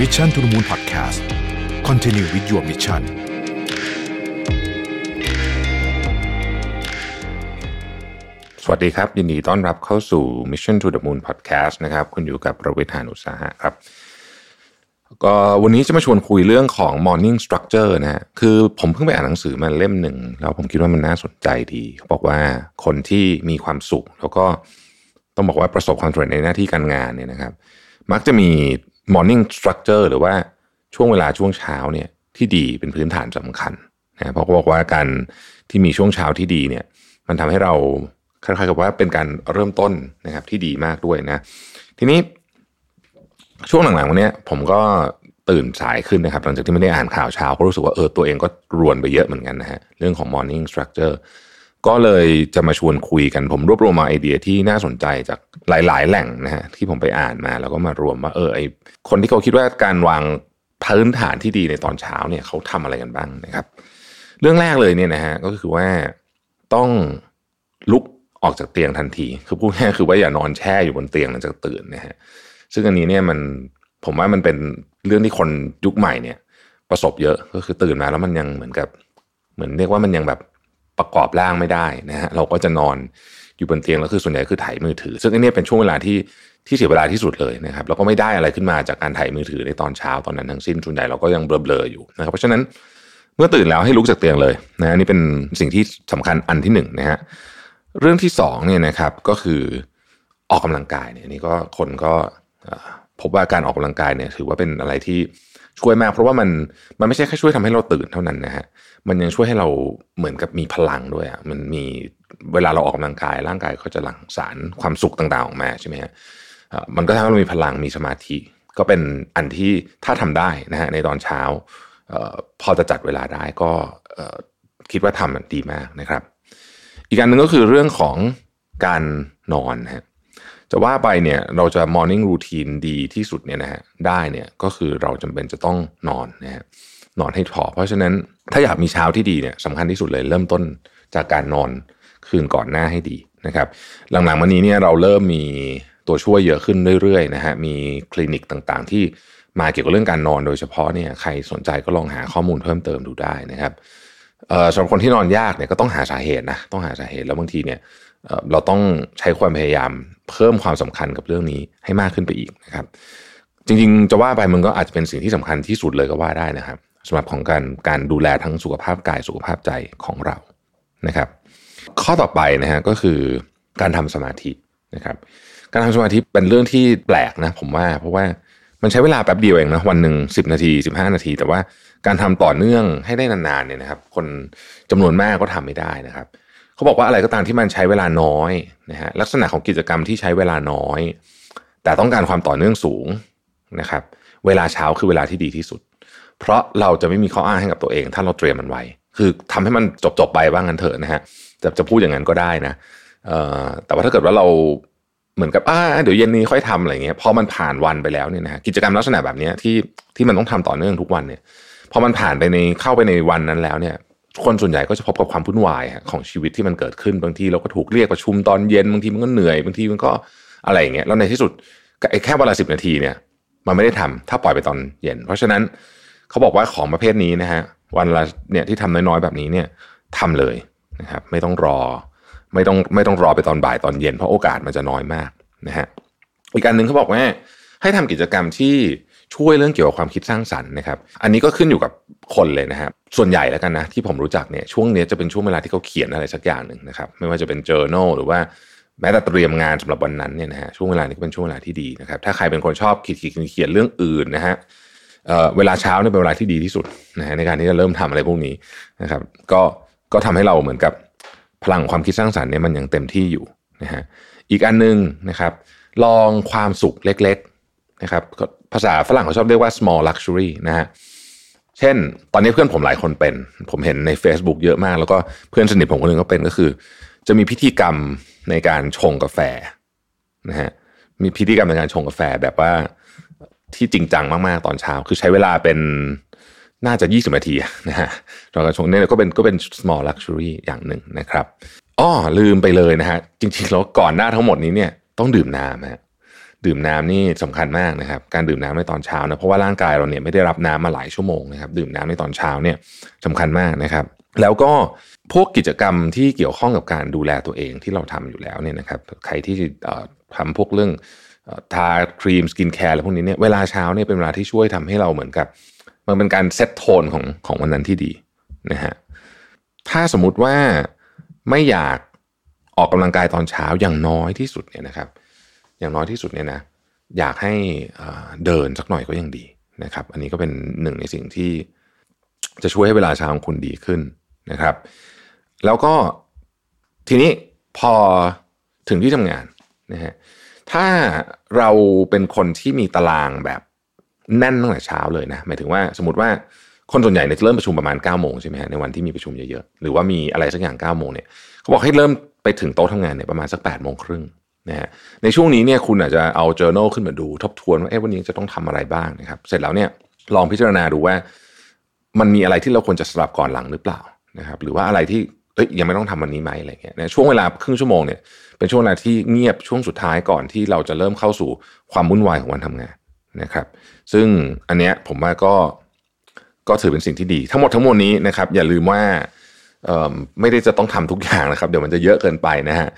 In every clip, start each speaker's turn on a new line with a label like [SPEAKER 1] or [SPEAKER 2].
[SPEAKER 1] Mission to the Moon Podcast Continue with your mission
[SPEAKER 2] สวัสดีครับ ยินดีต้อนรับเข้าสู่ Mission to the Moon Podcast นะครับ คุณอยู่กับประวิทยานุสาหะครับ ก็วันนี้จะมาชวนคุยเรื่องของ morning structure นะฮะคือผมเพิ่งไปอ่านหนังสือมาเล่มหนึ่ง แล้วผมคิดว่ามันน่าสนใจดี เขาบอกว่าคนที่มีความสุข แล้วก็ต้องบอกว่าประสบความสำเร็จในหน้าที่การงานเนี่ยนะครับ มักจะมี morning structure หรือว่าช่วงเวลาช่วงเช้าเนี่ยที่ดีเป็นพื้นฐานสำคัญนะเพราะเขาบอกว่าการที่มีช่วงเช้าที่ดีเนี่ยมันทำให้เราคล้ายๆกับว่าเป็นการเริ่มต้นนะครับที่ดีมากด้วยนะทีนี้ช่วงหลังๆวันนี้ผมก็ตื่นสายขึ้นนะครับ หลังจากที่ไม่ได้อ่านข่าวเช้าก็รู้สึกว่าเออตัวเองก็รวนไปเยอะเหมือนกันนะฮะเรื่องของ morning structure ก็เลยจะมาชวนคุยกันผมรวบรวมมาไอเดียที่น่าสนใจจากหลาย ๆ แหล่งนะฮะที่ผมไปอ่านมาแล้วก็มารวมว่าเออไอคนที่เขาคิดว่าการวางพื้นฐานที่ดีในตอนเช้าเนี่ยเขาทำอะไรกันบ้างนะครับ เรื่องแรกเลยเนี่ยนะฮะก็คือว่าต้องลุกออกจากเตียงทันที คือพูดง่ายคือว่าอย่านอนแช่อยู่บนเตียงหลังจากตื่นนะฮะซึ่งอันนี้เนี่ยมันผมว่ามันเป็นเรื่องที่คนยุคใหม่เนี่ย ประสบเยอะก็คือตื่นมาแล้วมันยังเหมือนกับ เหมือนเรียกว่ามันยังแบบ ประกอบร่างไม่ได้นะฮะเราก็จะนอนอยู่บนเตียงแล้วคือส่วนใหญ่คือถ่ายมือถือ ซึ่งอันนี้เป็นช่วงเวลาที่ที่เสียเวลาที่สุดเลยนะครับแล้วก็ไม่ได้อะไรขึ้นมาจากการถ่ายมือถือในตอนเช้าตอนนั้นทั้งสิ้นส่วนใหญ่เราก็ยังเบลอๆอยู่นะครับเพราะฉะนั้นเมื่อตื่นแล้วให้ลุกจากเตียงเลยนะนี่เป็นสิ่งที่สำคัญอันที่หนึ่งนะฮะเรื่องที่สองเนี่ยนะครับก็คือออกกำลังกายเนี่ยนี่ก็คนก็พบว่าการออกกำลังกายเนี่ยถือว่าเป็นอะไรที่ ช่วยมาก เพราะว่ามันมันไม่ใช่แค่ช่วยทำให้เราตื่นเท่านั้นนะฮะมันยังช่วยให้เราเหมือนกับมีพลังด้วยอะมันมีเวลาเราออกกำลังกายร่างกายก็จะหลั่งสารความสุขต่างๆออกมาใช่ไหมฮะมันก็ทำให้เรามีพลังมีสมาธิ ก็เป็นอันที่ถ้าทำได้นะฮะในตอนเช้าพอจะจัดเวลาได้ก็คิดว่าทำดีมากนะครับ อีกการหนึ่งก็คือเรื่องของการนอนฮะ จะว่าไปเนี่ยเราจะ morning routine ดีที่สุดเนี่ยนะฮะได้เนี่ยก็คือเราจำเป็นจะต้องนอนนะฮะนอนให้พอเพราะฉะนั้นถ้าอยากมีเช้าที่ดีเนี่ยสำคัญที่สุดเลยเริ่มต้นจากการนอนคืนก่อนหน้าให้ดีนะครับ หลังๆมานี้เนี่ยเราเริ่มมีตัวช่วยเยอะขึ้นเรื่อยๆนะฮะมีคลินิกต่างๆ ที่มาเกี่ยวกับเรื่องการนอนโดยเฉพาะเนี่ยใครสนใจก็ลองหาข้อมูลเพิ่มเติมดูได้นะครับสำหรับคนที่นอนยากเนี่ยก็ต้องหาสาเหตุนะต้องหาสาเหตุแล้วบางทีเนี่ย เราต้องใช้ความพยายามเพิ่มความสำคัญกับเรื่องนี้ให้มากขึ้นไปอีกนะครับ จริงๆ จะว่าไปมันก็อาจจะเป็นสิ่งที่สำคัญที่สุดเลยก็ว่าได้นะครับสำหรับของการการดูแลทั้งสุขภาพกายสุขภาพใจของเรานะครับ ข้อต่อไปนะฮะก็คือการทำสมาธินะครับการทำสมาธิเป็นเรื่องที่แปลกนะผมว่า เพราะว่ามันใช้เวลาแป๊บเดียวเองนะวันหนึ่งสิบนาทีสิบห้านาที แต่ว่าการทำต่อเนื่องให้ได้นานๆเนี่ยนะครับ คนจำนวนมากก็ทำไม่ได้นะครับ เขาบอกว่าอะไรก็ตามที่มันใช้เวลาน้อยนะฮะลักษณะของกิจกรรมที่ใช้เวลาน้อย แต่ต้องการความต่อเนื่องสูงนะครับ เวลาเช้าคือเวลาที่ดีที่สุด เพราะเราจะไม่มีข้ออ้างให้กับตัวเอง ถ้าเราเตรียมมันไว้ คือทำให้มันจบๆไปบ้างกันเถอะนะฮะจะจะพูดอย่างนั้นก็ได้นะเอ่อแต่ว่าถ้าเกิดว่าเราเหมือนกับอ่าเดี๋ยวเย็นนี้ค่อยทำอะไรเงี้ยพอมันผ่านวันไปแล้วเนี่ยนะฮะกิจกรรมลักษณะแบบนี้ที่ที่มันต้องทำต่อเนื่องทุกวันเนี่ยพอมันผ่านไปในเข้าไปในวันนั้นแล้วเนี่ย คนส่วนใหญ่ก็จะพบกับความวุ่นวายของชีวิตที่มันเกิดขึ้นบางทีเราก็ถูกเรียกประชุมตอนเย็นบางทีมันก็เหนื่อยบางทีมันก็อะไรอย่างเงี้ยแล้วในที่สุดไอ้แค่เวลาสิบนาทีเนี่ย มันไม่ได้ทำถ้าปล่อยไปตอนเย็น เพราะฉะนั้นเขาบอกว่าของประเภทนี้นะฮะวันละเนี่ยที่ทำน้อยๆแบบนี้เนี่ยทำเลยนะครับ ไม่ต้องรอ ไม่ต้องไม่ต้องรอไปตอนบ่ายตอนเย็นเพราะโอกาสมันจะน้อยมากนะฮะอีกการหนึ่งเขาบอกว่าให้ทำกิจกรรมที่ช่วยเรื่องเกี่ยวกับความคิดสร้างสรรค์นะครับ อันนี้ก็ขึ้นอยู่กับ คนเลยนะครับส่วนใหญ่แล้วกันนะที่ผมรู้จักเนี่ยช่วงนี้จะเป็นช่วงเวลาที่เขาเขียนอะไรสักอย่างหนึ่งนะครับไม่ว่าจะเป็น journal หรือว่าแม้แต่เตรียมงานสำหรับวันนั้นเนี่ยนะฮะช่วงเวลานี้ก็เป็นช่วงเวลาที่ดีนะครับถ้าใครเป็นคนชอบคิดเขียนเรื่องอื่นนะฮะเวลาเช้าเนี่ยเป็นเวลาที่ดีที่สุดนะฮะในการที่จะเริ่มทำอะไรพวกนี้นะครับ ก็ก็ทำให้เราเหมือนกับพลังความคิดสร้างสรรค์เนี่ยมันยังเต็มที่อยู่นะฮะอีกอันนึงนะครับ ลองความสุขเล็ก ๆนะครับ ภาษาฝรั่งเขาชอบเรียกว่า small luxury นะฮะ เช่น ตอนนี้เพื่อนผมหลายคนเป็น ผมเห็นใน Facebook เยอะมาก แล้วก็เพื่อนสนิทผมคนหนึ่งก็เป็นก็คือ จะมีพิธีกรรมในการชงกาแฟนะฮะมีพิธีกรรมในการชงกาแฟแบบว่าที่จริงจังมากๆตอนเช้า คือใช้เวลาเป็นน่าจะ 20 นาทีนะฮะตอนการชงเนี่ยก็เป็นก็เป็น small luxury อย่างหนึ่งนะครับอ้อลืมไปเลยนะฮะจริงๆแล้วก่อนหน้าทั้งหมดนี้เนี่ยต้องดื่มน้ำฮะ ดื่มน้ำนี่สำคัญมากนะครับ การดื่มน้ำในตอนเช้านะเพราะว่าร่างกายเราเนี่ยไม่ได้รับน้ำมาหลายชั่วโมงนะครับ ดื่มน้ำในตอนเช้าเนี่ยสำคัญมากนะครับ แล้วก็พวกกิจกรรมที่เกี่ยวข้องกับการดูแลตัวเองที่เราทำอยู่แล้วเนี่ยนะครับ ใครที่ทำพวกเรื่องทาครีม skincare อะไรพวกนี้เนี่ยเวลาเช้าเนี่ยเป็นเวลาที่ช่วยทำให้เราเหมือนกับ มันเป็นการ set tone ของของวันนั้นที่ดีนะฮะถ้าสมมุติว่าไม่อยากออกกำลังกายตอนเช้าอย่างน้อยที่สุดเนี่ยนะครับ อย่างน้อยที่สุดเนี่ยนะอยากให้เดินสักหน่อยก็ยังดีนะครับ อันนี้ก็เป็นหนึ่งในสิ่งที่จะช่วยให้เวลาเช้าของคุณดีขึ้นนะครับ แล้วก็ทีนี้พอถึงที่ทำงานนะฮะถ้าเราเป็นคนที่มีตารางแบบแน่นตั้งแต่เช้าเลยนะหมายถึงว่าสมมติว่าคนส่วนใหญ่เนี่ยเริ่มประชุมประมาณ9ก้าโมงใช่ไหมฮะในวันที่มีประชุมเยอะๆหรือว่ามีอะไรสักอย่าง9ก้าโมงเนี่ยเขาบอกให้เริ่มไปถึงโต๊ะทำงานเนี่ยประมาณสัก8ปดโมงครึ่ง นะฮะในช่วงนี้เนี่ยคุณอาจจะเอา journal ขึ้นมาดูทบทวนว่าเอ๊ะวันนี้จะต้องทำอะไรบ้างนะครับ เสร็จแล้วเนี่ยลองพิจารณาดูว่า มันมีอะไรที่เราควรจะสลับก่อนหลังหรือเปล่านะครับ หรือว่าอะไรที่เอ้ยยังไม่ต้องทำวันนี้ไหมอะไรเงี้ยในช่วงเวลาครึ่งชั่วโมงเนี่ยเป็นช่วงเวลาที่เงียบช่วงสุดท้ายก่อนที่เราจะเริ่มเข้าสู่ความวุ่นวายของวันทำงานนะครับ ซึ่งอันเนี้ยผมว่าก็ก็ถือเป็นสิ่งที่ดี ทั้งหมดทั้งมวลนี้นะครับ อย่าลืมว่าไม่ได้จะต้องทำทุกอย่างนะครับ เดี๋ยวมันจะเยอะเกินไปนะฮะ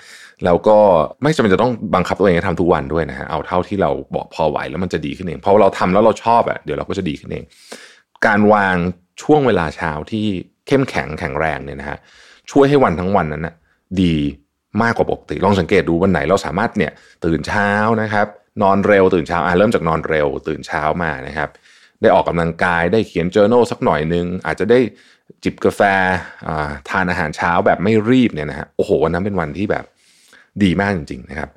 [SPEAKER 2] แล้วก็ไม่จำเป็นจะต้องบังคับตัวเองให้ทำทุกวันด้วยนะฮะเอาเท่าที่เราบอกพอไหวแล้วมันจะดีขึ้นเองพอเราทำแล้วเราชอบอะเดี๋ยวเราก็จะดีขึ้นเอง การวางช่วงเวลาเช้าที่เข้มแข็งแข็งแรงเนี่ยนะฮะช่วยให้วันทั้งวันนั้นนะดีมากกว่าปกติลองสังเกตดูวันไหนเราสามารถเนี่ยตื่นเช้านะครับนอนเร็วตื่นเช้าอ่าเริ่มจากนอนเร็วตื่นเช้ามานะครับ ได้ออกกำลังกายได้เขียน journal สักหน่อยนึง อาจจะได้จิบกาแฟาทานอาหารเช้าแบบไม่รีบเนี่ยนะฮะโอ้โหวันนั้นเป็นวันที่แบบ ดีมากจริงๆนะครับ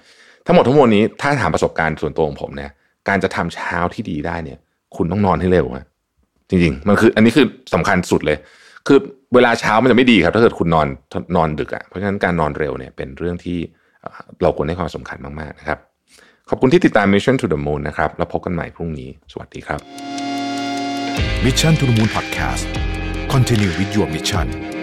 [SPEAKER 2] ทั้งหมดทั้งมวลนี้ถ้าถามประสบการณ์ส่วนตัวของผมเนี่ยการจะทำเช้าที่ดีได้เนี่ย คุณต้องนอนให้เร็วฮะจริงๆ มันคืออันนี้คือสำคัญสุดเลย คือเวลาเช้ามันจะไม่ดีครับ ถ้าเกิดคุณนอนนอนดึกอะ่ะเพราะฉะนั้นการนอนเร็วเนี่ยเป็นเรื่องที่เราควรให้ความสำคัญมากๆนะครับ ขอบคุณที่ติดตาม Mission to the Moon นะครับ แล้วพบกันใหม่พรุ่งนี้ สวัสดีครับ
[SPEAKER 1] Mission to the Moon Podcast Continue with your mission